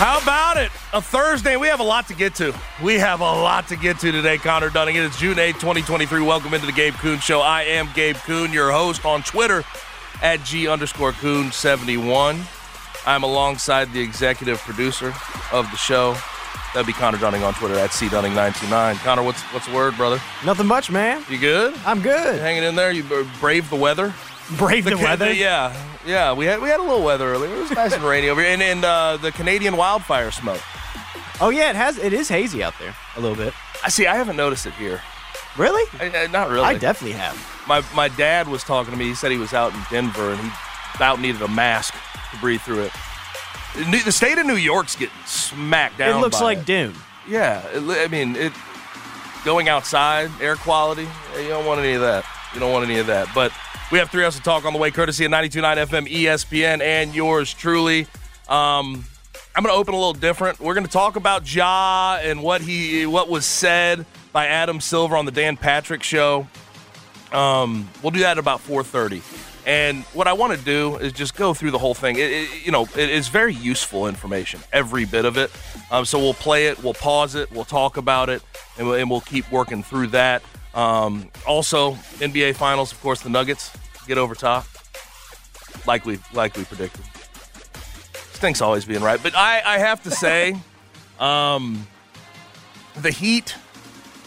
How about it? A Thursday. We have a lot to get to. We have a lot to get to today, Connor Dunning. It is June 8, 2023. Welcome into the Gabe Kuhn Show. I am Gabe Kuhn, your host on Twitter at G underscore Kuhn71. I'm alongside the executive producer of the show. That'd be Connor Dunning on Twitter at C Dunning 929. Connor, what's what's the word, brother? Nothing much, man. You good? I'm good. Hanging in there? You uh, brave the weather? Brave the, weather. Yeah, yeah. We had we had a little weather earlier. It was nice and rainy over here, and and uh, the Canadian wildfire smoke. Oh yeah, it has. It is hazy out there a little bit. I see. I haven't noticed it here. Really? I, I, not really. I definitely have. My my dad was talking to me. He said he was out in Denver and he about needed a mask to breathe through it. The state of New York's getting smacked down. It looks like it. Dune. Yeah, it, I mean it. Going outside, air quality. You don't want any of that. You don't want any of that. But we have three hours to talk on the way, courtesy of 92.9 FM ESPN and yours truly. Um, I'm going to open a little different. We're going to talk about Ja and what he what was said by Adam Silver on the Dan Patrick show. Um, we'll do that at about 4:30. And what I want to do is just go through the whole thing. It, it, you know, it is very useful information, every bit of it. Um, so we'll play it, we'll pause it, we'll talk about it, and we'll, and we'll keep working through that. Um, also, NBA Finals, of course, the Nuggets get over top, like we like we predicted. Stinks always being right, but I, I have to say, um, the Heat.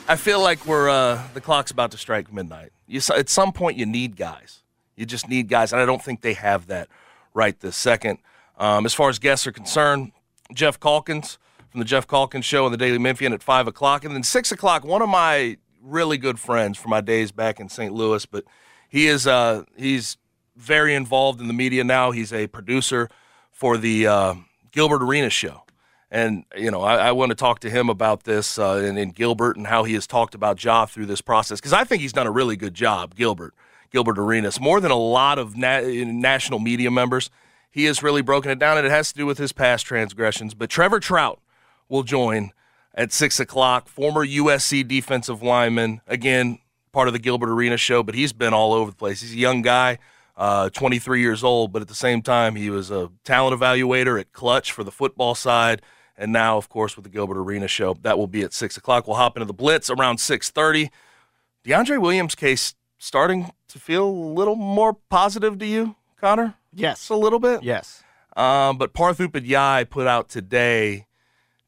I feel like we're uh, the clock's about to strike midnight. You, at some point, you need guys. You just need guys, and I don't think they have that right this second. Um, as far as guests are concerned, Geoff Calkins from the Geoff Calkins Show on the Daily Memphian at five o'clock, and then six o'clock. One of my really good friends from my days back in St. Louis, but he is uh, he's very involved in the media now. He's a producer for the uh, Gilbert Arenas show. And, you know, I, I want to talk to him about this uh, and Gilbert and how he has talked about Ja through this process because I think he's done a really good job, Gilbert, Gilbert Arenas, more than a lot of na- national media members. He has really broken it down, and it has to do with his past transgressions. But Trevor Trout will join at 6 o'clock, former USC defensive lineman, again, part of the Gilbert Arena show, but he's been all over the place. He's a young guy, uh, 23 years old, but at the same time, he was a talent evaluator at Clutch for the football side, and now, of course, with the Gilbert Arena show. That will be at 6 o'clock. We'll hop into the Blitz around 6.30. DeAndre Williams' case starting to feel a little more positive to you, Connor? Yes. Just a little bit? Yes. Um, but Parth Upadhyay put out today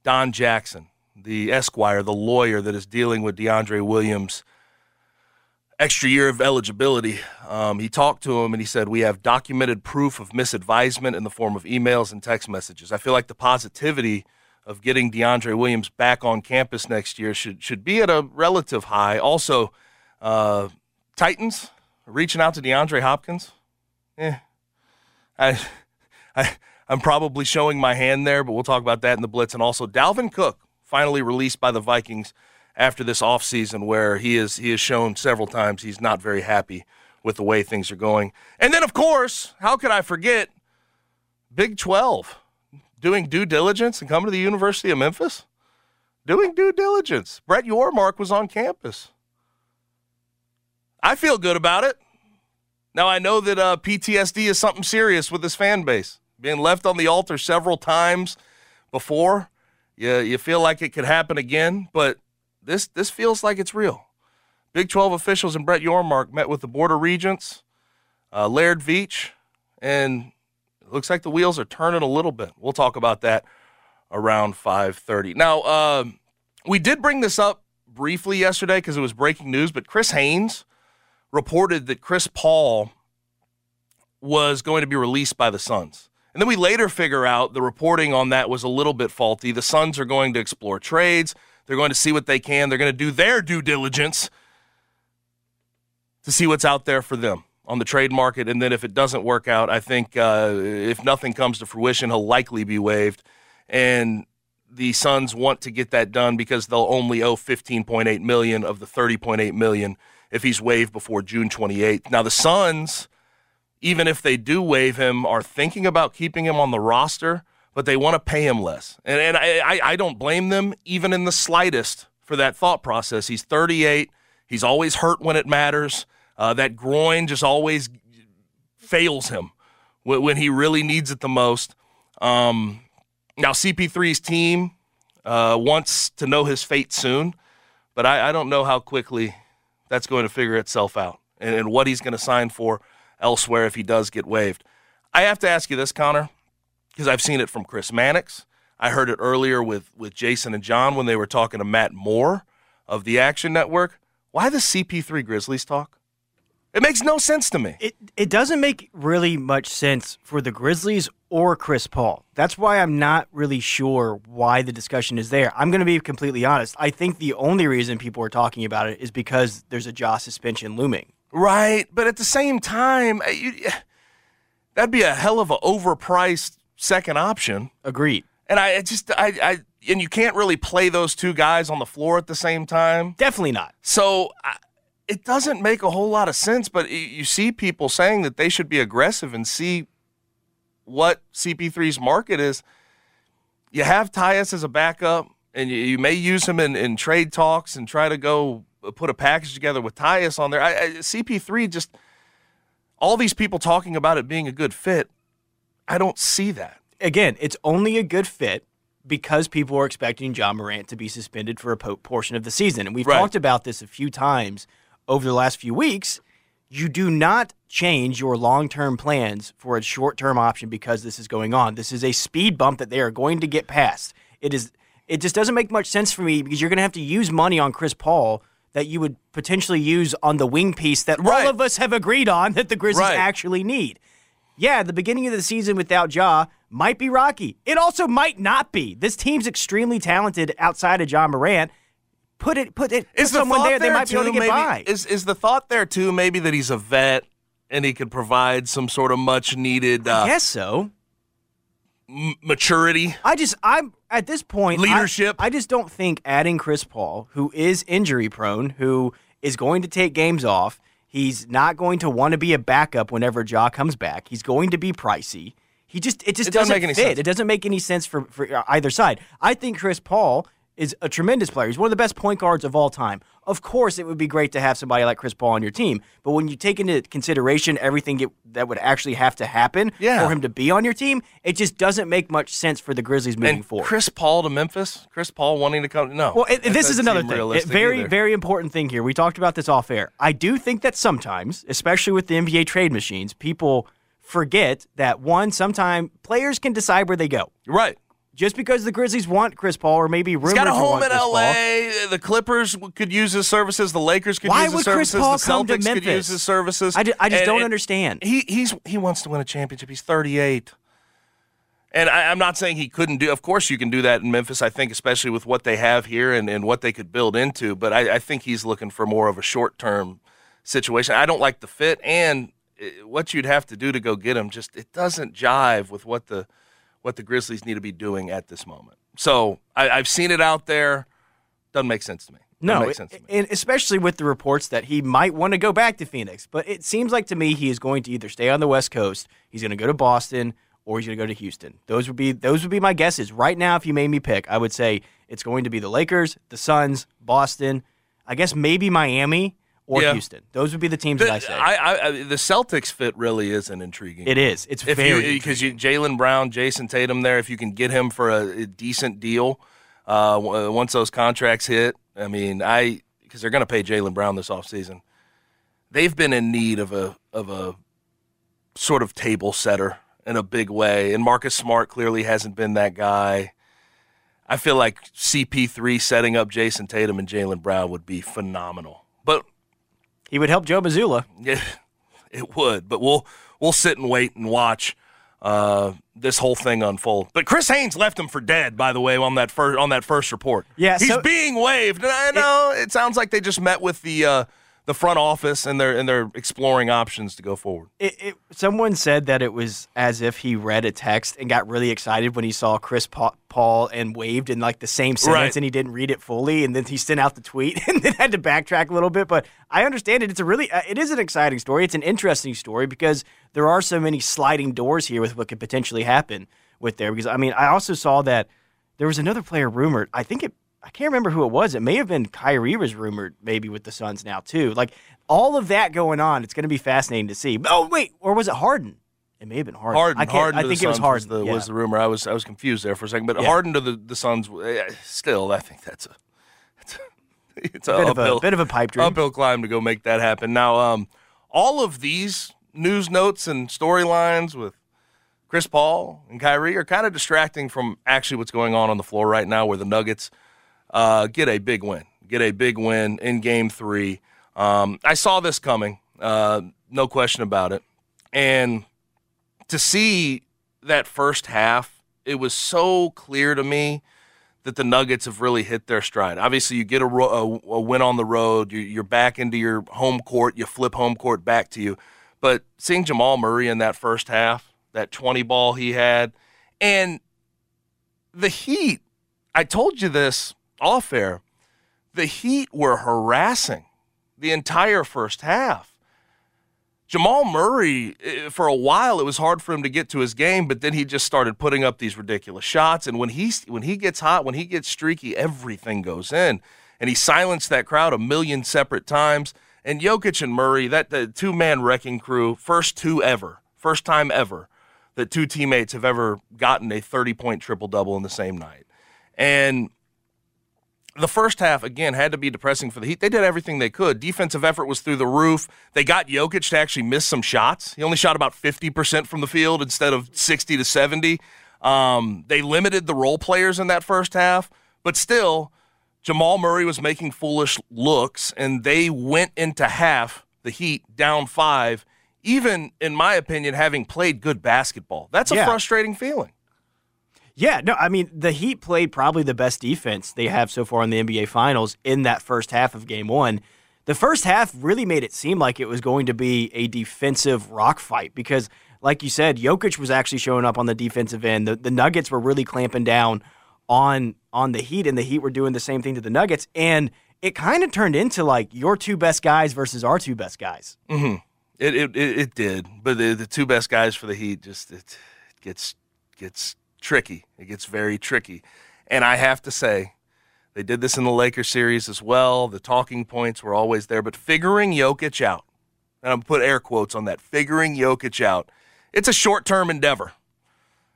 Don Jackson, the Esquire, the lawyer that is dealing with DeAndre Williams' extra year of eligibility. Um, he talked to him and he said, We have documented proof of misadvisement in the form of emails and text messages. I feel like the positivity of getting DeAndre Williams back on campus next year should, should be at a relative high. Also, uh, Titans reaching out to DeAndre Hopkins. Eh. I, I, I'm probably showing my hand there, but we'll talk about that in the Blitz. And also, Dalvin Cook finally released by the Vikings after this offseason where he is he has shown several times he's not very happy with the way things are going. And then of course, how could I forget Big 12 doing due diligence and coming to the University of Memphis? Doing due diligence. Brett Yormark was on campus. I feel good about it. Now I know that uh, PTSD is something serious with this fan base. Being left on the altar several times before, you, you feel like it could happen again, but this this feels like it's real. Big 12 officials and Brett Yormark met with the Board of Regents, uh, Laird Veatch, and looks like the wheels are turning a little bit. We'll talk about that around 5:30. Now, uh, we did bring this up briefly yesterday because it was breaking news, but Chris Haynes reported that Chris Paul was going to be released by the Suns. And then we later figure out the reporting on that was a little bit faulty. The Suns are going to explore trades. They're going to see what they can. They're going to do their due diligence to see what's out there for them. on the trade market. And then if it doesn't work out, I think uh, if nothing comes to fruition, he'll likely be waived. And the Suns want to get that done because they'll only owe 15.8 million of the 30.8 million if he's waived before June 28th. Now the Suns, even if they do waive him, are thinking about keeping him on the roster, but they want to pay him less. And, and I, I don't blame them even in the slightest for that thought process. He's 38. He's always hurt when it matters. Uh, that groin just always fails him when, when he really needs it the most. Um, now, CP3's team uh, wants to know his fate soon, but I, I, don't know how quickly that's going to figure itself out and, and what he's going to sign for elsewhere if he does get waived. I have to ask you this, Connor, because I've seen it from Chris Mannix. I heard it earlier with, with Jason and John when they were talking to Matt Moore of the Action Network. Why the CP3 Grizzlies talk? It makes no sense to me. It it doesn't make really much sense for the Grizzlies or Chris Paul. That's why I'm not really sure why the discussion is there. I'm going to be completely honest. I think the only reason people are talking about it is because there's a Ja suspension looming. Right, but at the same time, uh, you, that'd be a hell of a overpriced second option. Agreed. And I just I I and you can't really play those two guys on the floor at the same time. Definitely not. So I, it doesn't make a whole lot of sense, but you see people saying that they should be aggressive and see what CP3's market is. You have Tyus as a backup, and you, you may use him in, in, trade talks and try to go put a package together with Tyus on there. I, I, CP3 just all these people talking about it being a good fit. I don't see that. Again, it's only a good fit because people are expecting Ja Morant to be suspended for a portion of the season. And we've right. talked about this a few times over the last few weeks, you do not change your long term plans for a short term option because this is going on. This is a speed bump that they are going to get past. It is. It just doesn't make much sense for me because you're going to have to use money on Chris Paul that you would potentially use on the wing piece that right. all of us have agreed on that the Grizzlies right. actually need. Yeah, the beginning of the season without Ja might be rocky. It also might not be. This team's extremely talented outside of Ja Morant put it put it is put someone there, there they might be able to get maybe, by. Is is the thought there too maybe that he's a vet and he could provide some sort of much needed uh, I guess so. M- maturity. I just I'm at this point leadership. I, I just don't think adding Chris Paul, who is injury prone, who is going to take games off, he's not going to want to be a backup whenever Ja comes back. He's going to be pricey. He just it just it doesn't, doesn't fit. Sense. It doesn't make any sense for, for uh, either side. I think Chris Paul is a tremendous player. He's one of the best point guards of all time. Of course, it would be great to have somebody like Chris Paul on your team, but when you take into consideration everything it, that would actually have to happen yeah. for him to be on your team, it just doesn't make much sense for the Grizzlies moving and forward. Chris Paul to Memphis, Chris Paul wanting to come. No. Well, it, this is another thing. It, very, either. very important thing here. We talked about this off air. I do think that sometimes, especially with the NBA trade machines, people forget that one, sometimes players can decide where they go. Right just because the Grizzlies want Chris Paul or maybe rumored He's got a home in L.A. Paul. The Clippers could use his services. The Lakers could use his services. Chris Paul the come Celtics to Memphis? could use his services. I just, I just and, don't and understand. He he's he wants to win a championship. He's 38. And I, am not saying he couldn't do. Of course, you can do that in Memphis. I think, especially with what they have here and, and what they could build into. But I, I think he's looking for more of a short term situation. I don't like the fit and eh, what you'd have to do to go get him. Just it doesn't jive with what the what the Grizzlies need to be doing at this moment. So I, have seen it out there. Doesn't make sense to me. Doesn't no, me. and especially with the reports that he might want to go back to Phoenix. But it seems like to me he is going to either stay on the West Coast, he's going to go to Boston, or he's going to go to Houston. Those would be those would be my guesses right now. If you made me pick, I would say it's going to be the Lakers, the Suns, Boston. I guess maybe Miami or yeah. Houston. Those would be the teams the, that I say. I, I, the Celtics fit really is an intriguing. It is. It's if very because Jaylen Brown, Jayson Tatum there. If you can get him for a, a decent deal, uh, uh once those contracts hit, I mean, I because they're going to pay Jaylen Brown this offseason. They've been in need of a of a sort of table setter in a big way, and Marcus Smart clearly hasn't been that guy. I feel like CP3 setting up Jayson Tatum and Jalen Brown would be phenomenal. But he would help Joe Mazzulla. Yeah, it would. But we'll we'll sit and wait and watch uh, this whole thing unfold. But Chris Haynes left him for dead, by the way, on that first on that first report. Yeah, he's so being waived. And I know it, it, sounds like they just met with the uh, the front office and they're and they're exploring options to go forward. It, it, someone said that it was as if he read a text and got really excited when he saw Chris Paul and waived in like the same sentence right. and he didn't read it fully and then he sent out the tweet and then had to backtrack a little bit. But I understand it. It's a really uh, it is an exciting story. It's an interesting story because there are so many sliding doors here with what could potentially happen with there. Because I mean, I also saw that there was another player rumored. I think it I can't remember who it was. It may have been Kyrie was rumored maybe with the Suns now too. Like all of that going on, it's going to be fascinating to see. Oh wait, or was it Harden? It may have been Harden. Harden. I, Harden I think it was Harden. Was the, yeah. was the, rumor. I was I was confused there for a second, but yeah. Harden to the the Suns. Eh, still, I think that's a it's a, it's a, a bit, uphill, of a bit of a pipe dream. Uphill climb to go make that happen. Now, um, all of these news notes and storylines with Chris Paul and Kyrie are kind of distracting from actually what's going on on the floor right now, where the Nuggets uh, get a big win, get a big win in Game Three. Um, I saw this coming, uh, no question about it, and to see that first half, it was so clear to me that the Nuggets have really hit their stride. Obviously, you get a, ro- a, a win on the road, you're, you're back into your home court, you flip home court back to you. But seeing Jamal Murray in that first half, that 20 ball he had, and the Heat, I told you this off air, the Heat were harassing the entire first half. Jamal Murray, eh, for a while, it was hard for him to get to his game, but then he just started putting up these ridiculous shots. And when he when he gets hot, when he gets streaky, everything goes in. And he silenced that crowd a million separate times. And Jokic and Murray, that the two man wrecking crew, first two ever, first time ever that two teammates have ever gotten a 30 point triple double in the same night. And the first half again had to be depressing for the Heat. They did everything they could. Defensive effort was through the roof. They got Jokic to actually miss some shots. He only shot about 50% from the field instead of 60 to 70. Um, they limited the role players in that first half, but still, Jamal Murray was making foolish looks, and they went into half the Heat down five. Even in my opinion, having played good basketball, that's a yeah. frustrating feeling. Yeah, no, I mean the Heat played probably the best defense they have so far in the NBA Finals in that first half of Game One. The first half really made it seem like it was going to be a defensive rock fight because, like you said, Jokic was actually showing up on the defensive end. The, the Nuggets were really clamping down on on the Heat, and the Heat were doing the same thing to the Nuggets, and it kind of turned into like your two best guys versus our two best guys. Mm-hmm. It, it it, did, but the, the two best guys for the Heat just it, it gets gets tricky. It gets very tricky. And I have to say, they did this in the Lakers series as well. The talking points were always there, but figuring Jokic out, and I'm put air quotes on that, figuring Jokic out, it's a short term endeavor.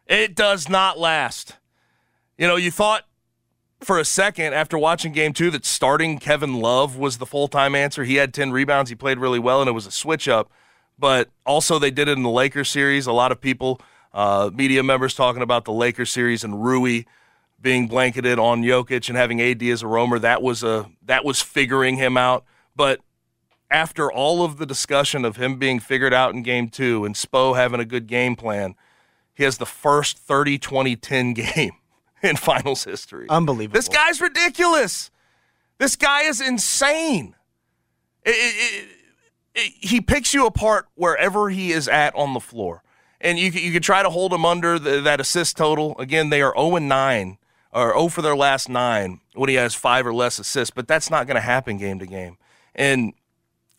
It does not last. You know, you thought for a second after watching game two that starting Kevin Love was the full time answer. He had 10 rebounds, he played really well, and it was a switch up. But also, they did it in the Lakers series. A lot of people uh, media members talking about the Lakers series and Rui being blanketed on Jokic and having AD as a roamer. That was a that was figuring him out. But after all of the discussion of him being figured out in game two and Spo having a good game plan, he has the first 30 20 10 game in finals history. Unbelievable. This guy's ridiculous. This guy is insane. It, it, it, he picks you apart wherever he is at on the floor and you you could try to hold them under the, that assist total. Again, they are 0 and 9 or 0 for their last nine when he has five or less assists, but that's not going to happen game to game. And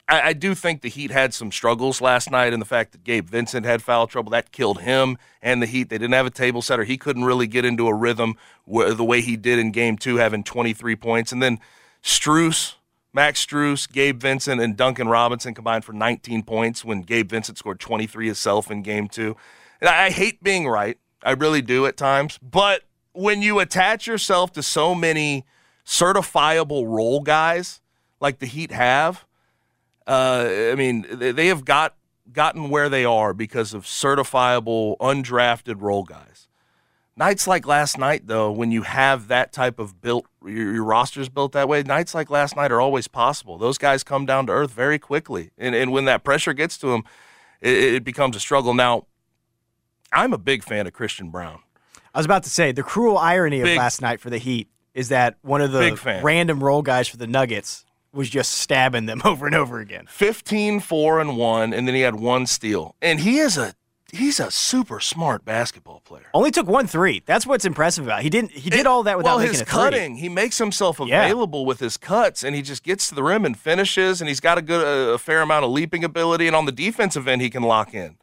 I, I, do think the Heat had some struggles last night, and the fact that Gabe Vincent had foul trouble that killed him and the Heat. They didn't have a table setter; he couldn't really get into a rhythm the way he did in Game Two, having 23 points, and then Strus Max Strus, Gabe Vincent, and Duncan Robinson combined for 19 points when Gabe Vincent scored 23 himself in game two. And I hate being right. I really do at times. But when you attach yourself to so many certifiable role guys like the Heat have, uh, I mean, they have got gotten where they are because of certifiable, undrafted role guys. Nights like last night, though, when you have that type of built, your, your roster's built that way, nights like last night are always possible. Those guys come down to earth very quickly. And, and when that pressure gets to them, it, it becomes a struggle. Now, I'm a big fan of Christian Braun. I was about to say, the cruel irony big, of last night for the Heat is that one of the random role guys for the Nuggets was just stabbing them over and over again. 15 4 and 1 and then he had one steal. And he is a he's a super smart basketball player. Only took one three. That's what's impressive about. It. He didn't. He did all that without well, making his a three. cutting. He makes himself Yeah. available with his cuts, and he just gets to the rim and finishes. And he's got a good, a, a fair amount of leaping ability. And on the defensive end, he can lock in.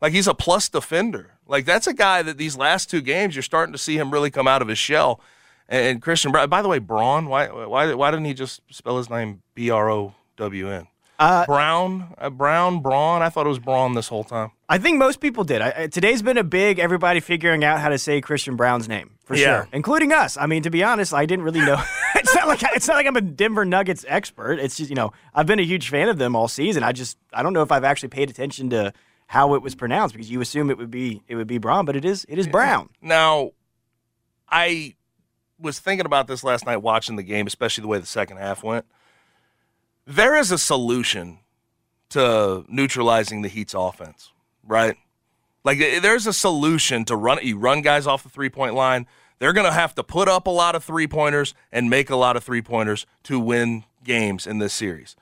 Like he's a plus defender. Like that's a guy that these last two games, you're starting to see him really come out of his shell. And, and Christian By the way, Braun. Why, why, why didn't he just spell his name B R O W N? Uh, Brown, uh, Brown, Braun. I thought it was Braun this whole time. I think most people did. I, today's been a big everybody figuring out how to say Christian Brown's name for Yeah. sure, including us. I mean, to be honest, I didn't really know. it's not like I, it's not like I'm a Denver Nuggets expert. It's just you know I've been a huge fan of them all season. I just I don't know if I've actually paid attention to how it was pronounced because you assume it would be it would be Brown, but it is it is Brown. Now, I was thinking about this last night watching the game, especially the way the second half went. There is a solution to neutralizing the Heat's offense, right? Like there's a solution to run you run guys off the three-point line. They're going to have to put up a lot of three-pointers and make a lot of three-pointers to win games in this series.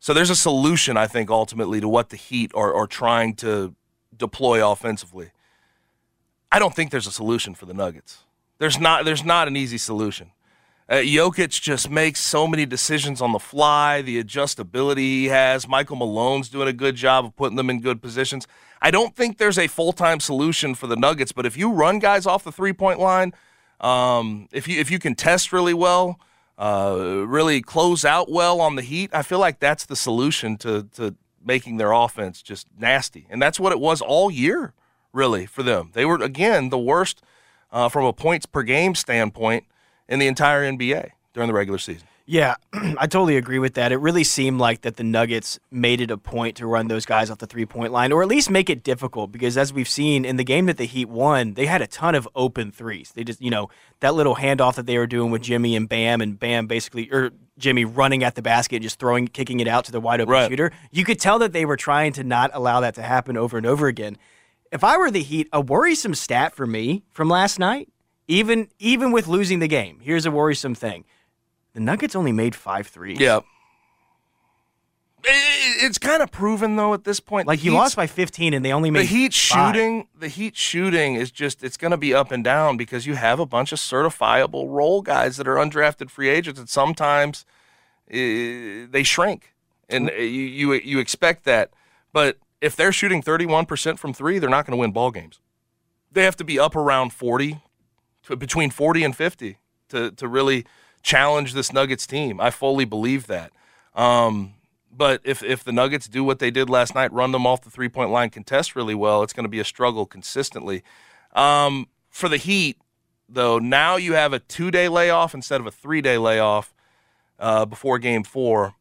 So there's a solution, I think, ultimately to what the Heat are, are trying to deploy offensively. I don't think there's a solution for the Nuggets. There's not. There's not an easy solution. Uh, Jokic just makes so many decisions on the fly. The adjustability he has. Michael Malone's doing a good job of putting them in good positions. I don't think there's a full time solution for the Nuggets. But if you run guys off the three point line, um, if you if you can test really well, uh, really close out well on the Heat, I feel like that's the solution to to making their offense just nasty. And that's what it was all year, really, for them. They were again the worst uh, from a points per game standpoint in the entire NBA during the regular season. Yeah, I totally agree with that. It really seemed like that the Nuggets made it a point to run those guys off the three point line, or at least make it difficult. Because as we've seen in the game that the Heat won, they had a ton of open threes. They just, you know, that little handoff that they were doing with Jimmy and Bam, and Bam basically, or Jimmy running at the basket, just throwing, kicking it out to the wide open Right. shooter. You could tell that they were trying to not allow that to happen over and over again. If I were the Heat, a worrisome stat for me from last night, even even with losing the game, here's a worrisome thing. The Nuggets only made five threes. Yeah. It's kind of proven though at this point. Like you Heat's- lost by 15 and they only made the Heat five. shooting. The Heat shooting is just it's going to be up and down because you have a bunch of certifiable role guys that are undrafted free agents, and sometimes uh, they shrink, and uh, you you you expect that. But if they're shooting 31 percent from three, they're not going to win ball games. They have to be up around 40, to between 40 and 50 to to really challenge this Nuggets team. I fully believe that. Um, but if if the Nuggets do what they did last night, run them off the three point line, contest really well, it's going to be a struggle consistently. Um, for the Heat, though, now you have a two day layoff instead of a three day layoff uh, before Game Four,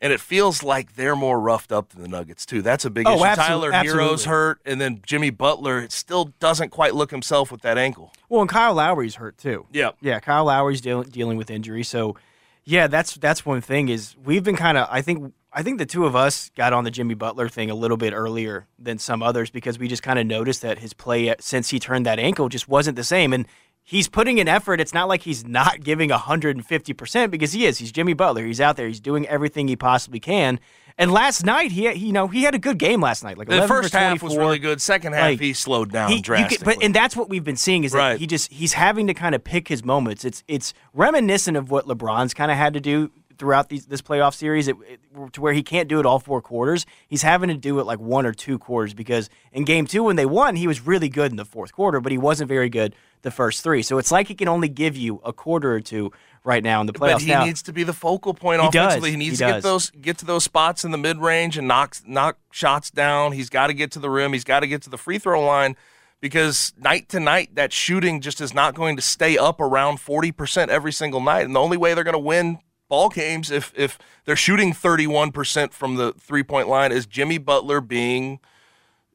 and it feels like they're more roughed up than the Nuggets too. That's a big Oh, issue. absolute- Tyler Herro's absolutely. hurt, and then Jimmy Butler still doesn't quite look himself with that ankle. Well, and Kyle Lowry's hurt too. Yeah. Yeah, Kyle Lowry's deal- dealing with injury. So, yeah, that's that's one thing is we've been kind of I think I think the two of us got on the Jimmy Butler thing a little bit earlier than some others because we just kind of noticed that his play since he turned that ankle just wasn't the same and he's putting in effort. It's not like he's not giving 150% because he is. He's Jimmy Butler. He's out there. He's doing everything he possibly can. And last night he, he you know, he had a good game last night. Like The first half was really good. Second half, Like, he slowed down He- drastically. could- but and that's what we've been seeing is that Right. he just he's having to kind of pick his moments. It's it's reminiscent of what LeBron's kind of had to do throughout these, this playoff series, it, it- to where he can't do it all four quarters. He's having to do it like one or two quarters because in game two when they won, he was really good in the fourth quarter, but he wasn't very good the first three. So it's like he can only give you a quarter or two right now in the playoffs. But he now, needs to be the focal point He does. He needs He to does. get those get to those spots in the mid range and knock knock shots down. He's got to get to the rim. He's got to get to the free throw line because night to night that shooting just is not going to stay up around forty percent every single night. And the only way they're going to win ball games if if they're shooting thirty one percent from the three point line is Jimmy Butler being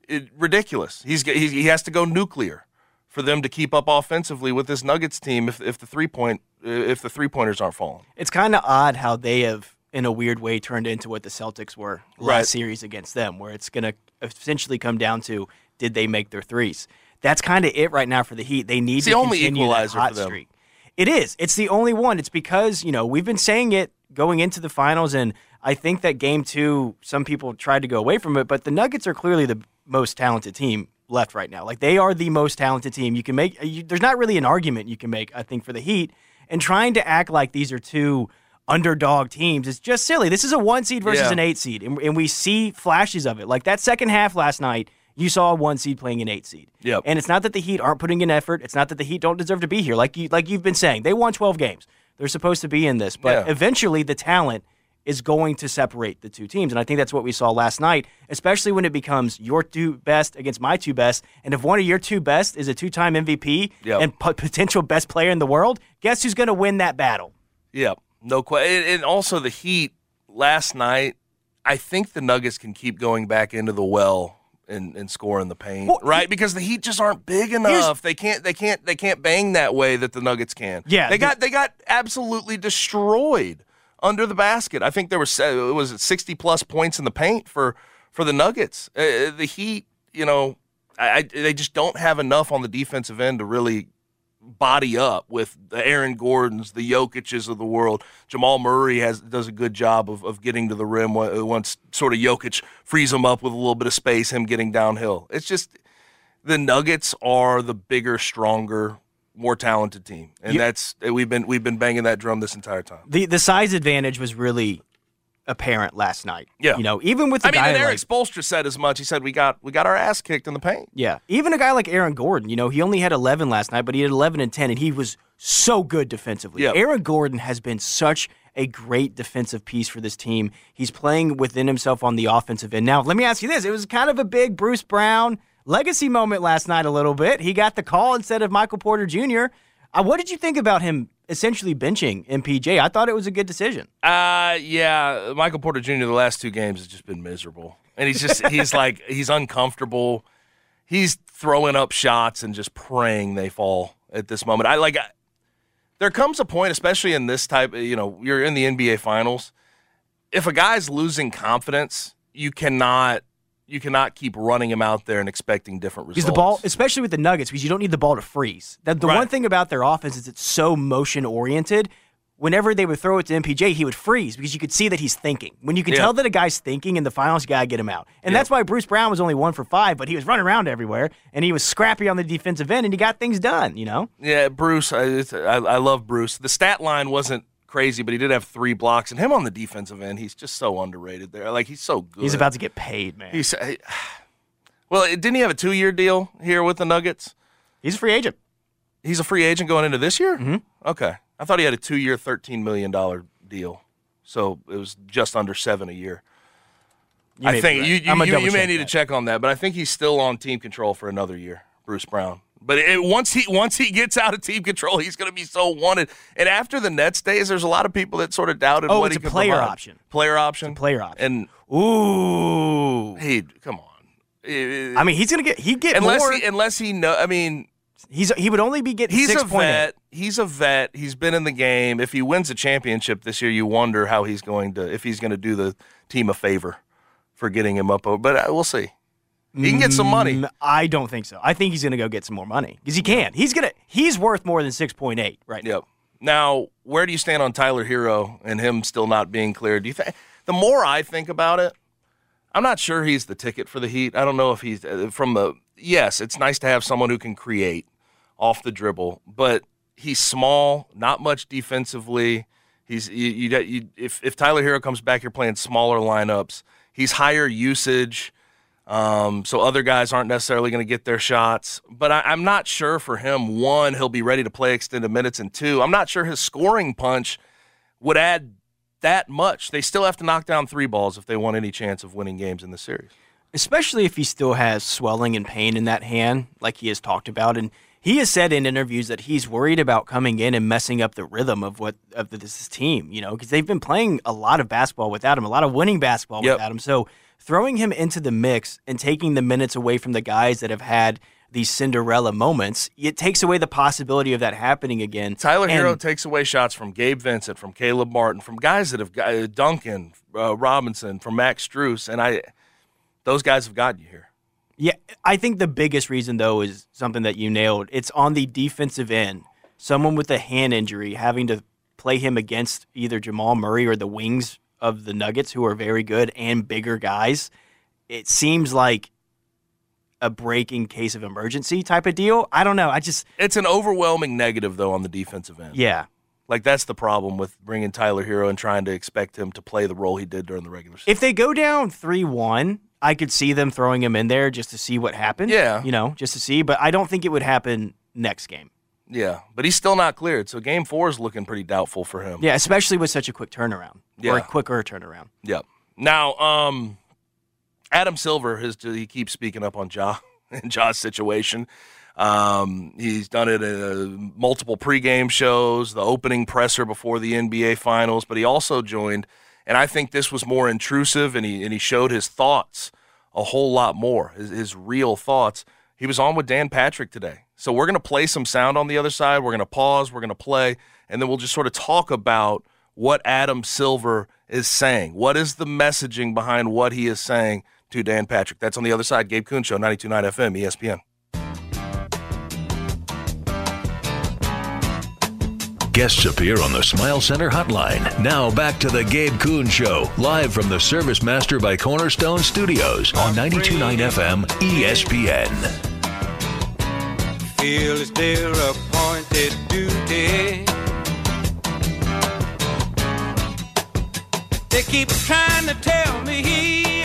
it, ridiculous. He's, he's he has to go nuclear for them to keep up offensively with this Nuggets team if if the three point eh, if the three pointers aren't falling. it's kind of odd how they have, in a weird way, turned into what the Celtics were last Right. series against them, where it's going to essentially come down to did they make their threes. That's kind of it right now for the Heat. They need It's to the only equalizer hot for them. streak. It is. It's the only one. It's because you know we've been saying it going into the finals, and I think that game two, some people tried to go away from it, but the Nuggets are clearly the most talented team left right now. Like they are the most talented team. You can make. You, there's not really an argument you can make. I think for the Heat, and trying to act like these are two underdog teams is just silly. This is a one seed versus Yeah. an eight seed, and, and we see flashes of it. Like that second half last night, you saw a one seed playing an eight seed. Yep. And it's not that the Heat aren't putting in effort. It's not that the Heat don't deserve to be here. Like you, like you've been saying, they won 12 games. They're supposed to be in this, but Yeah. eventually the talent is going to separate the two teams, and I think that's what we saw last night. Especially when it becomes your two best against my two best, and if one of your two best is a two-time MVP Yep. and p- potential best player in the world, guess who's going to win that battle? Yeah, no question. And, and also the Heat last night. I think the Nuggets can keep going back into the well and, and score in the paint, Well, right? Because the Heat just aren't big enough. They can't. They can't. They can't bang that way that the Nuggets can. Yeah, they the- got. They got absolutely destroyed under the basket. I think there was uh, was it sixty plus points in the paint for for the Nuggets. Uh, the Heat, you know, I, I, they just don't have enough on the defensive end to really body up with the Aaron Gordons, the Jokic's of the world. Jamal Murray has does a good job of, of getting to the rim uh, once sort of Jokic frees him up with a little bit of space, him getting downhill. It's just the Nuggets are the bigger, stronger, more talented team, and You- that's we've been we've been banging that drum this entire time. The the size advantage was really apparent last night. Yeah. you know, even with the I mean, guy and like, Erik Spoelstra said as much. He said we got we got our ass kicked in the paint. Yeah, even a guy like Aaron Gordon, you know, he only had 11 last night, but he had 11 and 10, and he was so good defensively. Yep. Aaron Gordon has been such a great defensive piece for this team. He's playing within himself on the offensive end. Now, let me ask you this: It was kind of a big Bruce Brown legacy moment last night, a little bit. He got the call instead of Michael Porter Jr. Uh, what did you think about him essentially benching MPJ? I thought it was a good decision. Uh, yeah, Michael Porter Jr. The last two games has just been miserable, and he's just he's like he's uncomfortable. He's throwing up shots and just praying they fall at this moment. I like. I, there comes a point, especially in this type. You know, you're in the NBA Finals. If a guy's losing confidence, you cannot you cannot keep running him out there and expecting different results. Because the ball, especially with the Nuggets, because you don't need the ball to freeze. That the Right. one thing about their offense is it's so motion oriented. Whenever they would throw it to MPJ, he would freeze because you could see that he's thinking. When you can Yeah. tell that a guy's thinking in the finals, you gotta get him out. And that's why Bruce Brown was only one for five, but he was running around everywhere and he was scrappy on the defensive end and he got things done. You know, Yeah, Bruce. I, it's, I, I love Bruce. The stat line wasn't crazy, but he did have three blocks, and him on the defensive end, he's just so underrated there. Like he's so good. he's about to get paid, man. He's, well, didn't he have a two-year deal here with the Nuggets? He's a free agent. He's a free agent going into this year. Mm-hmm. Okay, I thought he had a two-year, thirteen million dollar deal, so it was just under seven a year. I think right. you you, you, you may need that. to check on that, but I think he's still on team control for another year, Bruce Brown. But it, once he once he gets out of team control, he's going to be so wanted. And after the Nets days, there's a lot of people that sort of doubted Oh, what it's he a player provide. option. Player option. player option. And Ooh, hey, come on. I mean, he's gonna get he get unless more. he unless he know. I mean, he's he would only be getting he's a vet. He's a vet. He's been in the game. If he wins a championship this year, you wonder how he's going to if he's going to do the team a favor for getting him up. over. But uh, we'll see. He can get some money. Mm, I don't think so. I think he's going to go get some more money because he can. He's gonna. He's worth more than six point eight right now. Yep. Now, where do you stand on Tyler Herro and him still not being cleared? Do you think the more I think about it, I'm not sure he's the ticket for the Heat. I don't know if he's uh, from the. Yes, it's nice to have someone who can create off the dribble, but he's small, not much defensively. He's you, you, you if if Tyler Herro comes back, you're playing smaller lineups. He's higher usage. Um, so other guys aren't necessarily going to get their shots. But I, I'm not sure for him, one, he'll be ready to play extended minutes, and two, I'm not sure his scoring punch would add that much. They still have to knock down three balls if they want any chance of winning games in the series. Especially if he still has swelling and pain in that hand, like he has talked about, and he has said in interviews that he's worried about coming in and messing up the rhythm of what of this team. You know, because they've been playing a lot of basketball without him, a lot of winning basketball Yep. without him. So throwing him into the mix and taking the minutes away from the guys that have had these Cinderella moments, it takes away the possibility of that happening again. Tyler And- Herro takes away shots from Gabe Vincent, from Caleb Martin, from guys that have got uh, Duncan uh, Robinson, from Max Strus, and I, those guys have gotten you here. Yeah, I think the biggest reason though is something that you nailed. It's on the defensive end. Someone with a hand injury having to play him against either Jamal Murray or the wings of the Nuggets, who are very good and bigger guys, it seems like a breaking case of emergency type of deal. I don't know. I just it's an overwhelming negative though on the defensive end. Yeah. Like that's the problem with bringing Tyler Herro and trying to expect him to play the role he did during the regular season. If they go down 3-1, I could see them throwing him in there just to see what happens. Yeah. You know, just to see, but I don't think it would happen next game. Yeah, but he's still not cleared. So game 4 is looking pretty doubtful for him. Yeah, especially with such a quick turnaround. Yeah. Or a quicker turnaround. Yep. Now, um Adam Silver his he keeps speaking up on Ja and Ja's situation. Um, he's done it in uh, multiple pregame shows, the opening presser before the NBA Finals, but he also joined, and I think this was more intrusive, and he and he showed his thoughts a whole lot more, his, his real thoughts. He was on with Dan Patrick today, so we're gonna play some sound on the other side. We're gonna pause, we're gonna play, and then we'll just sort of talk about what Adam Silver is saying. What is the messaging behind what he is saying to Dan Patrick? That's on the other side. Gabe Kuhn Show, 92.9 FM, ESPN. Guests appear on the Smile Center hotline. Now back to the Gabe Kuhn Show, live from the Service Master by Cornerstone Studios on 92.9 FM ESPN. Feel it's their appointed duty. They keep trying to tell me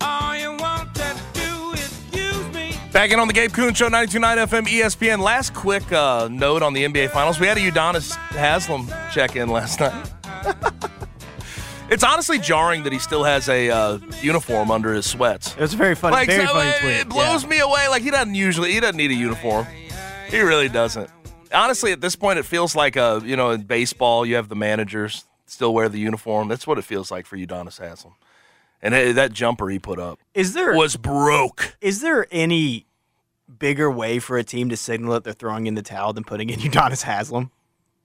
all is me. Back in on the Gabe Kuhn Show, 92.9 FM ESPN. Last quick uh, note on the NBA Finals. We had a Udonis Haslem check in last night. it's honestly jarring that he still has a uh, uniform under his sweats. It was a very funny, Like, very so, funny uh, tweet. It blows yeah. me away. Like he doesn't usually, he doesn't need a uniform. He really doesn't. Honestly, at this point, it feels like a you know in baseball you have the managers still wear the uniform. That's what it feels like for Udonis Haslem. And hey, that jumper he put up Is there was broke. is there any bigger way for a team to signal that they're throwing in the towel than putting in Udonis Haslem?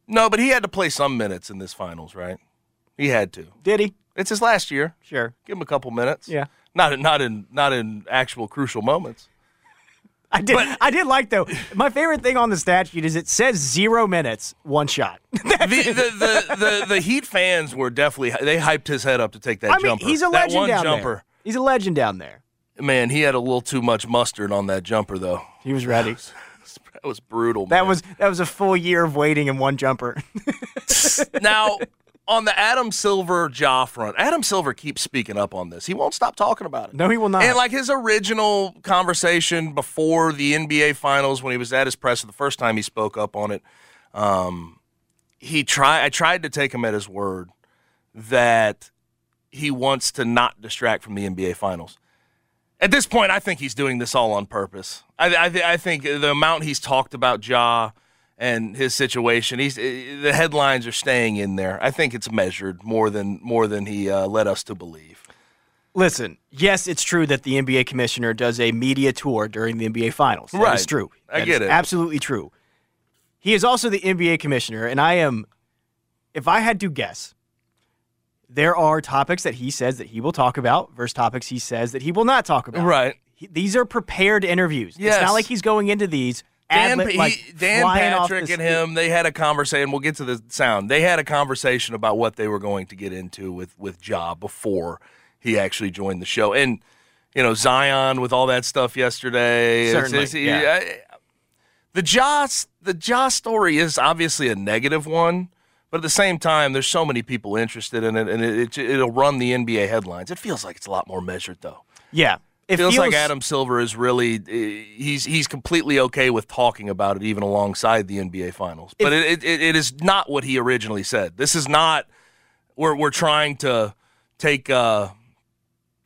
No, but he had to play some minutes in this finals, right? He had to. Did he? It's his last year. Sure. Give him a couple minutes. Yeah. Not in, not in not in actual crucial moments. I did. I did like though. My favorite thing on the stat sheet is it says zero minutes, one shot. the, the, the, the, the Heat fans were definitely they hyped his head up to take that I mean, jumper. he's a that legend one down jumper. there. He's a legend down there. Man, he had a little too much mustard on that jumper though. He was ready. That was brutal. That was that was a full year of waiting in one jumper. now on the Adam Silver Ja front. Adam Silver keeps speaking up on this. He won't stop talking about it. no, he will not. And like his original conversation before the NBA Finals, when he was at his presser the first time he spoke up on it, um, he tried. I tried to take him at his word that he wants to not distract from the NBA Finals. At this point, I think he's doing this all on purpose. I, I, I think the amount he's talked about Ja and his situation, he's the headlines are staying in there. I think it's measured more than more than he uh, led us to believe. Listen, yes, it's true that the NBA commissioner does a media tour during the NBA finals. That is Right. true. I get it. Absolutely true. He is also the NBA commissioner, and I am, if I had to guess, there are topics that he says that he will talk about versus topics he says that he will not talk about. Right. He- these are prepared interviews. Yes. It's not like he's going into these. Dan, he- like Dan Patrick and him, they had a conversation. We'll get to the sound. They had a conversation about what they were going to get into with with Ja before he actually joined the show. And you know Zion with all that stuff yesterday. it's- Certainly, it's- yeah. I- the Ja the Ja story is obviously a negative one. But at the same time, there's so many people interested in it, and it, it, it'll run the NBA headlines. It feels like it's a lot more measured, though. Yeah. It feels, like Adam Silver is really eh, he's he's completely okay with talking about it even alongside the NBA finals. But it, it it is not what he originally said. This is not we're we're trying to take uh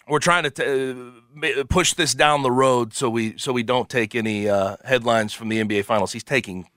we're trying to t- uh, push this down the road so we so we don't take any uh, headlines from the NBA finals. He's taking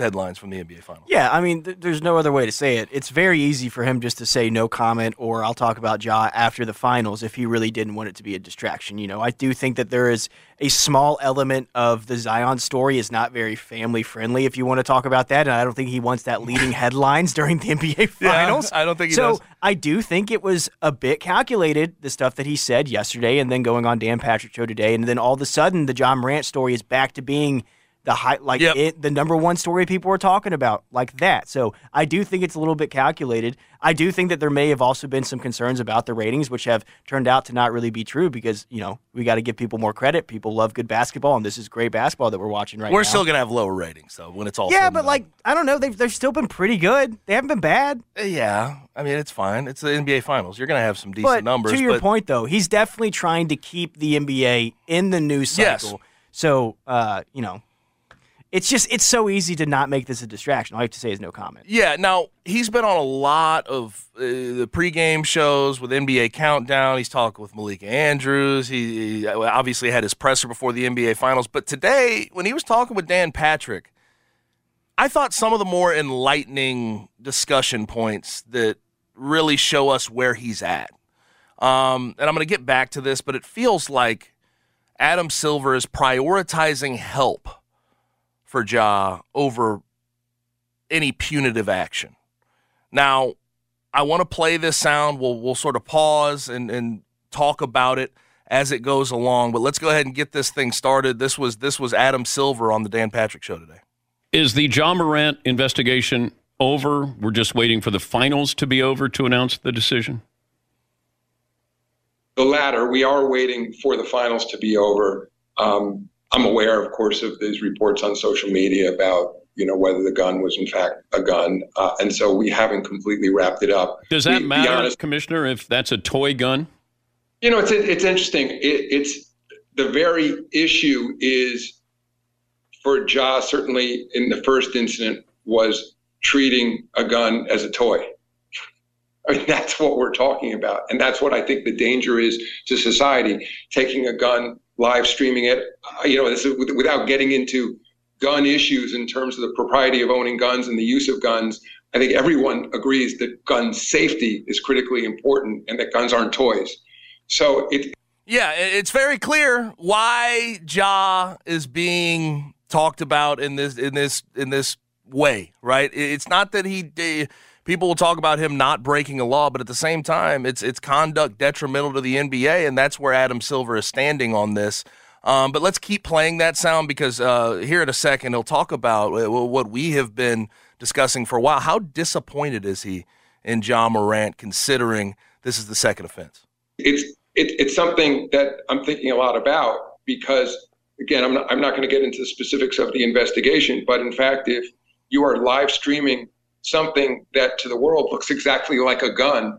headlines from the NBA finals. Yeah, I mean, th- there's no other way to say it. It's very easy for him just to say no comment or I'll talk about Ja after the finals if he really didn't want it to be a distraction. You know, I do think that there is a small element of the Zion story is not very family friendly if you want to talk about that, and I don't think he wants that leading headlines during the NBA finals. I don't think he so does. I do think it was a bit calculated, the stuff that he said yesterday and then going on Dan Patrick show today, and then all of a sudden the Ja Morant story is back to being the high, like Yep. it, the number one story people were talking about, like that. So I do think it's a little bit calculated. I do think that there may have also been some concerns about the ratings, which have turned out to not really be true because you know we got to give people more credit. People love good basketball, and this is great basketball that we're watching right now. We're still gonna have lower ratings though when it's all. yeah, but done. like I don't know, they've they've still been pretty good. They haven't been bad. Uh, yeah, I mean it's fine. It's the NBA Finals. You're gonna have some decent But numbers. to your but point, though, he's definitely trying to keep the NBA in the news Yes. cycle. So, uh, you know, it's just it's so easy to not make this a distraction. All I have to say is no comment. Yeah, now he's been on a lot of uh, the pregame shows with NBA Countdown. He's talking with Malika Andrews. He, he obviously had his presser before the NBA Finals. But today, when he was talking with Dan Patrick, I thought some of the more enlightening discussion points that really show us where he's at. Um, and I'm going to get back to this, but it feels like Adam Silver is prioritizing help for Ja over any punitive action. Now, I want to play this sound. We'll we'll sort of pause and, and talk about it as it goes along. But let's go ahead and get this thing started. This was this was Adam Silver on the Dan Patrick Show today. Is the Ja Morant investigation over? We're just waiting for the finals to be over to announce the decision. the latter. We are waiting for the finals to be over. Um, I'm aware, of course, of these reports on social media about you know whether the gun was in fact a gun, uh, and so we haven't completely wrapped it up. Does that be matter, honest- Commissioner, if that's a toy gun? You know, it's it's interesting. It, it's the very issue is for Ja. Certainly, in the first incident, was treating a gun as a toy. I mean, that's what we're talking about, and that's what I think the danger is to society. Taking a gun, live streaming it. Uh, you know, this is without getting into gun issues in terms of the propriety of owning guns and the use of guns. I think everyone agrees that gun safety is critically important, and that guns aren't toys. So it, Yeah, it's very clear why Ja is being talked about in this in this in this way, right? It's not that he eh, people will talk about him not breaking a law, but at the same time, it's it's conduct detrimental to the NBA, and that's where Adam Silver is standing on this. Um, but let's keep playing that sound because uh, here in a second he'll talk about uh, what we have been discussing for a while. How disappointed is he in Ja Morant, considering this is the second offense? it's it, it's something that I'm thinking a lot about because again I'm not I'm not going to get into the specifics of the investigation, but in fact, if you are live streaming something that to the world looks exactly like a gun,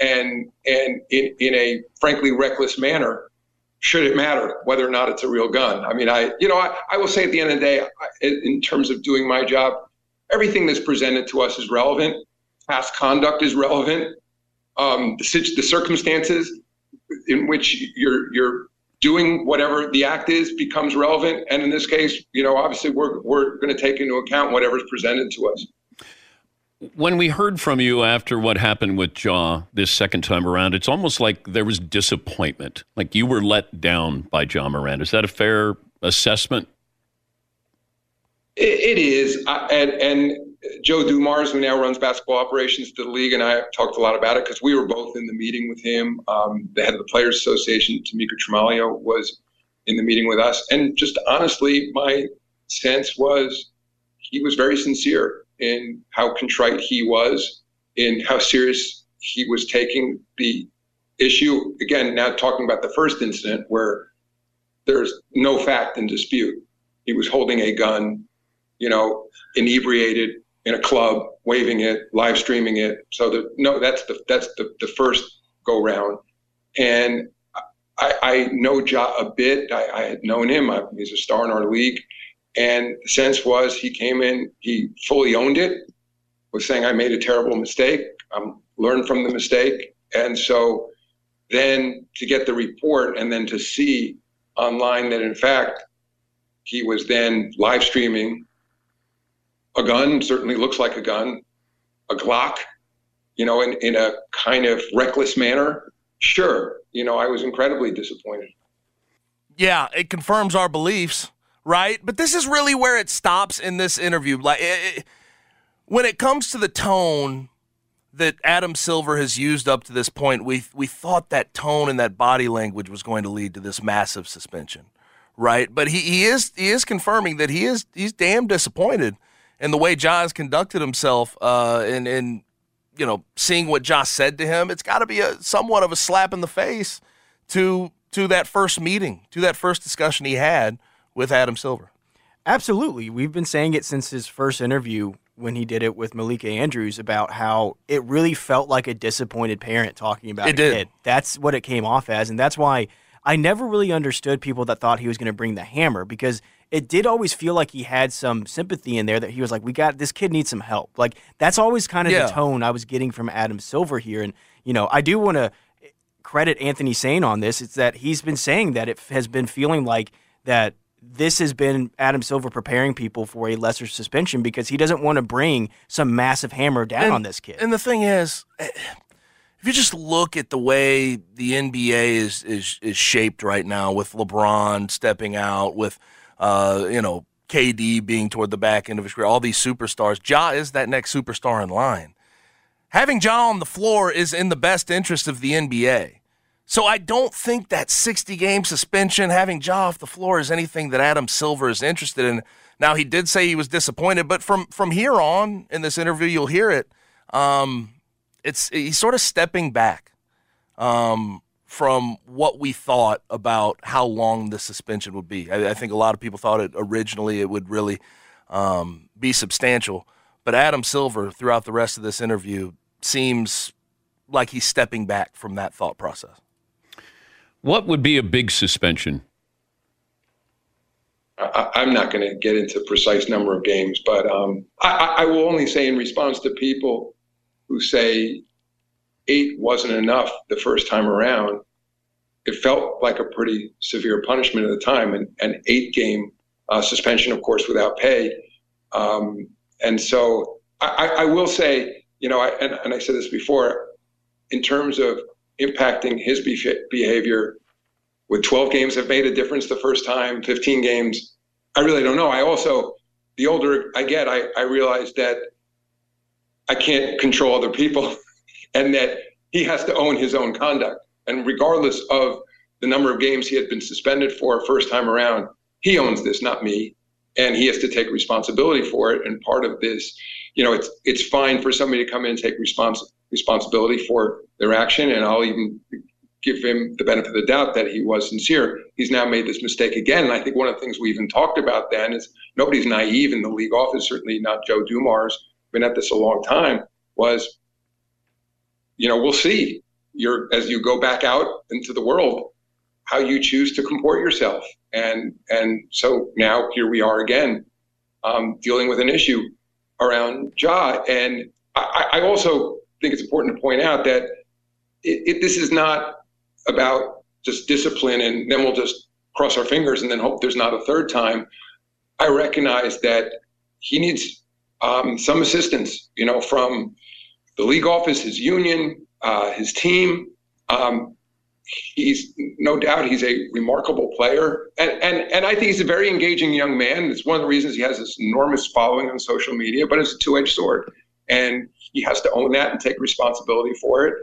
and and in in a frankly reckless manner, should it matter whether or not it's a real gun? I mean, I you know I, I will say at the end of the day, I, in terms of doing my job, everything that's presented to us is relevant. Past conduct is relevant. Um, the, the circumstances in which you're you're doing whatever the act is becomes relevant. And in this case, you know, obviously we're we're going to take into account whatever's presented to us. When we heard from you after what happened with Ja this second time around, it's almost like there was disappointment. Like you were let down by Ja Morant. Is that a fair assessment? It, it is, I, and and Joe Dumars, who now runs basketball operations to the league, and I talked a lot about it because we were both in the meeting with him. Um, the head of the Players Association, Tamika Tremaglio, was in the meeting with us, and just honestly, my sense was he was very sincere in how contrite he was, in how serious he was taking the issue. Again, now talking about the first incident where there's no fact in dispute. He was holding a gun, you know, inebriated in a club, waving it, live streaming it. So the, no, that's the that's the, the first go round. And I, I know Ja a bit. I, I had known him. I, he's a star in our league. And the sense was he came in, he fully owned it, was saying, I made a terrible mistake. I'm learned from the mistake. And so then to get the report and then to see online that in fact he was then live streaming a gun, certainly looks like a gun, a Glock, you know, in, in a kind of reckless manner. Sure, you know, I was incredibly disappointed. Yeah, it confirms our beliefs, right? But this is really where it stops in this interview. Like it, it- when it comes to the tone that Adam Silver has used up to this point, we we thought that tone and that body language was going to lead to this massive suspension, right? But he, he is he is confirming that he is he's damn disappointed in the way Josh conducted himself, uh, and and you know seeing what Josh said to him. It's got to be a somewhat of a slap in the face to to that first meeting, to that first discussion he had with Adam Silver. Absolutely, we've been saying it since his first interview when he did it with Malika Andrews about how it really felt like a disappointed parent talking about it a did. kid. That's what it came off as, and that's why I never really understood people that thought he was going to bring the hammer because it did always feel like he had some sympathy in there that he was like, "We got this kid needs some help." Like that's always kind of Yeah. the tone I was getting from Adam Silver here, and you know I do want to credit Anthony Sane on this. It's that he's been saying that it has been feeling like that this has been Adam Silver preparing people for a lesser suspension because he doesn't want to bring some massive hammer down And- on this kid. And the thing is, eh, if you just look at the way the NBA is is is shaped right now, with LeBron stepping out, with uh, you know KD being toward the back end of his career, all these superstars, Ja is that next superstar in line. Having Ja on the floor is in the best interest of the NBA. So I don't think that 60 game suspension, having Ja off the floor, is anything that Adam Silver is interested in. Now he did say he was disappointed, but from from here on in this interview, you'll hear it. Um, it's he's sort of stepping back um, from what we thought about how long the suspension would be. I, I think a lot of people thought it originally it would really um, be substantial, but Adam Silver throughout the rest of this interview seems like he's stepping back from that thought process. What would be a big suspension? I, I'm not going to get into precise number of games, but um, I, I will only say in response to people who say eight wasn't enough the first time around, it felt like a pretty severe punishment at the time, and an eight game uh, suspension, of course, without pay. Um, and so I, I I will say, you know, I, and, and I said this before, in terms of impacting his behavior, would 12 games have made a difference the first time 15 games. I really don't know. I also the older i get i, I realize that i can't control other people and that he has to own his own conduct. And regardless of the number of games he had been suspended for first time around he owns this not me. And he has to take responsibility for it. And part of this you know it's it's fine for somebody to come in and take respons- responsibility for their action and i'll even give him the benefit of the doubt that he was sincere. He's now made this mistake again. And I think one of the things we even talked about then is nobody's naive in the league office, certainly not Joe Dumars, been at this a long time, was, you know, we'll see. You're as you go back out into the world, how you choose to comport yourself. And and so now here we are again, um, dealing with an issue around Ja. And I, I also think it's important to point out that it, it, this is not about just discipline and then we'll just cross our fingers and then hope there's not a third time. I recognize that he needs um, some assistance, you know, from the league office, his union, uh, his team. Um, he's no doubt he's a remarkable player, and and and I think he's a very engaging young man. It's one of the reasons he has this enormous following on social media. But it's a two-edged sword, and he has to own that and take responsibility for it.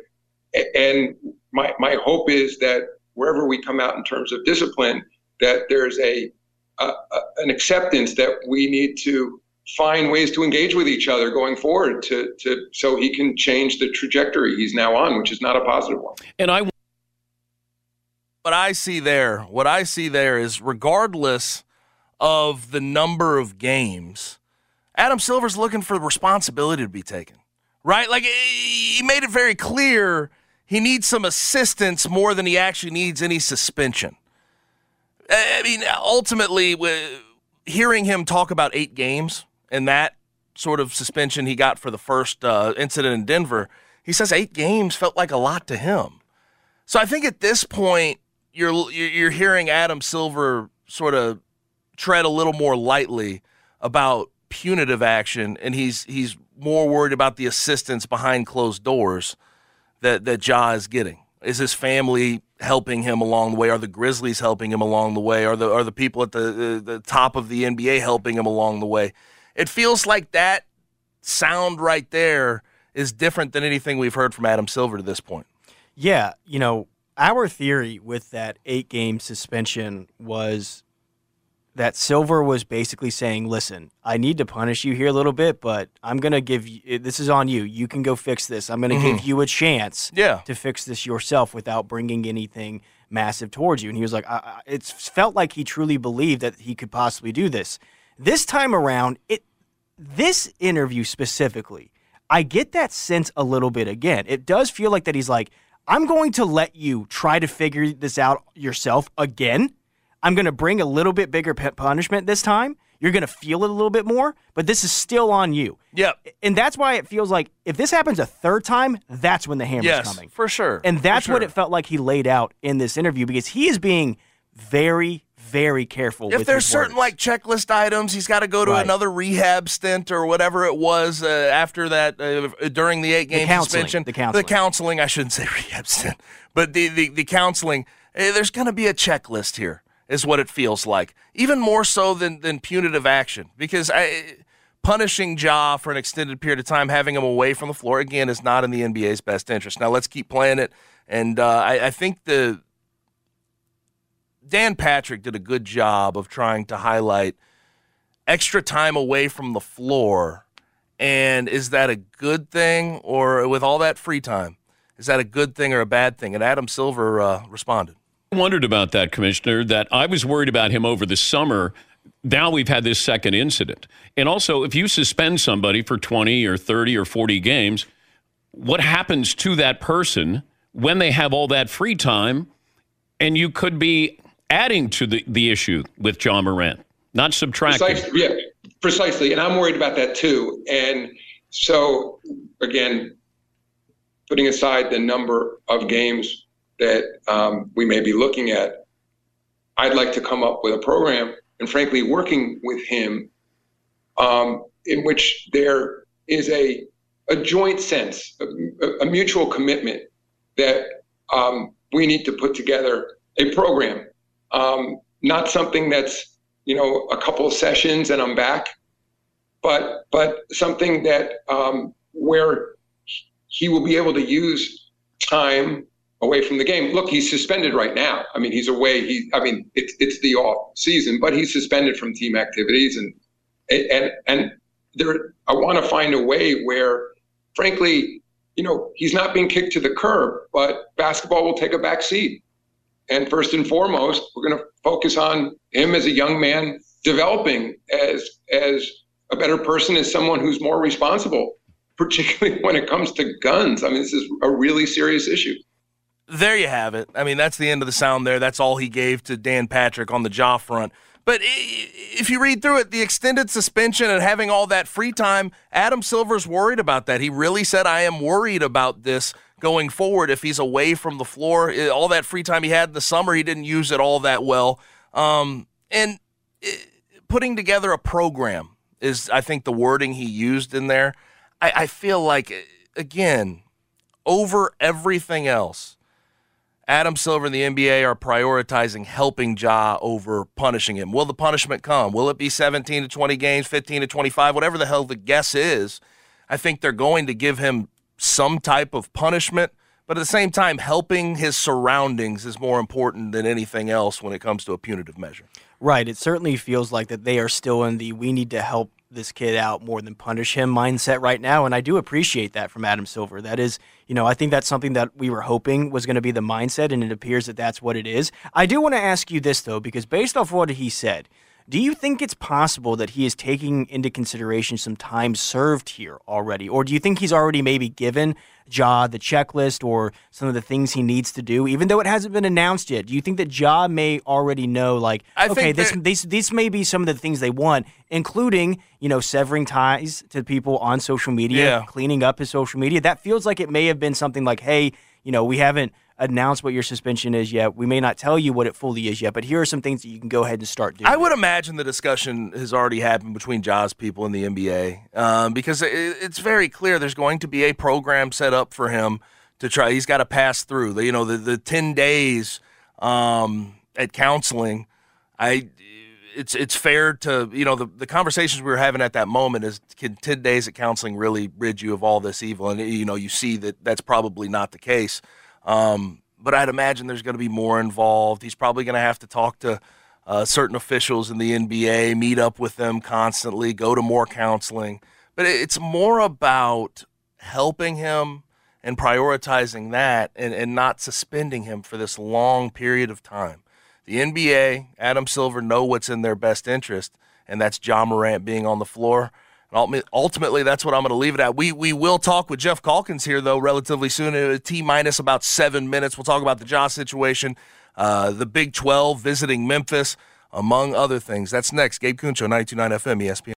And my my hope is that wherever we come out in terms of discipline, that there's a, a, a an acceptance that we need to find ways to engage with each other going forward to to so he can change the trajectory he's now on, which is not a positive one. And I what I see there, what I see there is regardless of the number of games, Adam Silver's looking for responsibility to be taken. Right? Like he made it very clear he needs some assistance more than he actually needs any suspension. I mean, ultimately, hearing him talk about eight games and that sort of suspension he got for the first uh, incident in Denver, he says eight games felt like a lot to him. So I think at this point, you're you're hearing Adam Silver sort of tread a little more lightly about punitive action, and he's he's more worried about the assistance behind closed doors that that Ja is getting. Is his family helping him along the way? Are the Grizzlies helping him along the way? Are the are the people at the the, the top of the NBA helping him along the way? It feels like that sound right there is different than anything we've heard from Adam Silver to this point. Yeah, you know, our theory with that eight game suspension was that Silver was basically saying, "Listen, I need to punish you here a little bit, but I'm going to give you this is on you. You can go fix this. I'm going to give mm-hmm. you a chance Yeah. to fix this yourself without bringing anything massive towards you." And he was like, I, I, "It's felt like he truly believed that he could possibly do this." This time around, it this interview specifically, I get that sense a little bit again. It does feel like that he's like, I'm going to let you try to figure this out yourself again. I'm going to bring a little bit bigger punishment this time. You're going to feel it a little bit more, but this is still on you. Yep. And that's why it feels like if this happens a third time, that's when the hammer's Yes, coming. for sure. And that's what it felt like he laid out in this interview because he is being very, very careful. If there's certain words. like checklist items, he's got to go to Right. another rehab stint or whatever it was uh, after that uh, during the eight game suspension. the counseling. The counseling, I shouldn't say rehab stint, but the the, the counseling. eh, there's going to be a checklist here, is what it feels like. Even more so than than punitive action, because I. Punishing Ja for an extended period of time, having him away from the floor again, is not in the NBA's best interest. Now let's keep playing it, and uh, I, I think the Dan Patrick did a good job of trying to highlight extra time away from the floor. And is that a good thing, or with all that free time, is that a good thing or a bad thing? And Adam Silver uh, responded. Wondered about that, Commissioner, that I was worried about him over the summer. Now we've had this second incident. And also, if you suspend somebody for 20 or 30 or 40 games, what happens to that person when they have all that free time? And you could be adding to the, the issue with Ja Morant, not subtracting. Precisely, yeah, precisely. And I'm worried about that too. And so, again, putting aside the number of games that um, we may be looking at, I'd like to come up with a program, and frankly, working with him, um, in which there is a a joint sense, a, a mutual commitment that um, we need to put together a program, um, not something that's you know a couple of sessions and I'm back, but but something that um, where he will be able to use time away from the game. Look, he's suspended right now. I mean, he's away. He, I mean, it's it's the off season, but he's suspended from team activities, and and and there. I want to find a way where, frankly, you know, he's not being kicked to the curb, but basketball will take a back seat. And first and foremost, we're going to focus on him as a young man developing as as a better person, as someone who's more responsible, particularly when it comes to guns. I mean, this is a really serious issue. There you have it. I mean, that's the end of the sound there. That's all he gave to Dan Patrick on the Ja front. But if you read through it, the extended suspension and having all that free time, Adam Silver's worried about that. He really said, I am worried about this going forward if he's away from the floor. All that free time he had in the summer, he didn't use it all that well. Um, and putting together a program is, I think, the wording he used in there. I, I feel like, again, over everything else, Adam Silver and the NBA are prioritizing helping Ja over punishing him. Will the punishment come? Will it be 17 to 20 games, 15 to 25, whatever the hell the guess is? I think they're going to give him some type of punishment, but at the same time, helping his surroundings is more important than anything else when it comes to a punitive measure. Right. It certainly feels like that they are still in the we need to help this kid out more than punish him mindset right now. And I do appreciate that from Adam Silver. That is, you know, I think that's something that we were hoping was going to be the mindset, and it appears that that's what it is. I do want to ask you this, though, because based off what he said, do you think it's possible that he is taking into consideration some time served here already? Or do you think he's already maybe given Ja the checklist or some of the things he needs to do, even though it hasn't been announced yet? Do you think that Ja may already know, like, I okay, this, that- these, these may be some of the things they want, including, you know, severing ties to people on social media, Yeah. cleaning up his social media? That feels like it may have been something like, hey, you know, we haven't announced what your suspension is yet. We may not tell you what it fully is yet, but here are some things that you can go ahead and start doing. I would imagine the discussion has already happened between Ja's people and the NBA um, because it, it's very clear there's going to be a program set up for him to try. He's got to pass through. The, you know, the, the 10 days um, at counseling. I it's it's fair to you know the, the conversations we were having at that moment is can 10 days at counseling really rid you of all this evil and you know you see that that's probably not the case um, but i'd imagine there's going to be more involved he's probably going to have to talk to uh, certain officials in the NBA, meet up with them constantly, go to more counseling. But it's more about helping him and prioritizing that and, and not suspending him for this long period of time. The NBA, Adam Silver know what's in their best interest, and that's Ja Morant being on the floor. Ultimately, that's what I'm going to leave it at. We we will talk with Geoff Calkins here though relatively soon. A T minus about seven minutes. We'll talk about the Ja situation, uh, the Big 12 visiting Memphis, among other things. That's next. Gabe Kuhn Show, 92.9 FM, ESPN.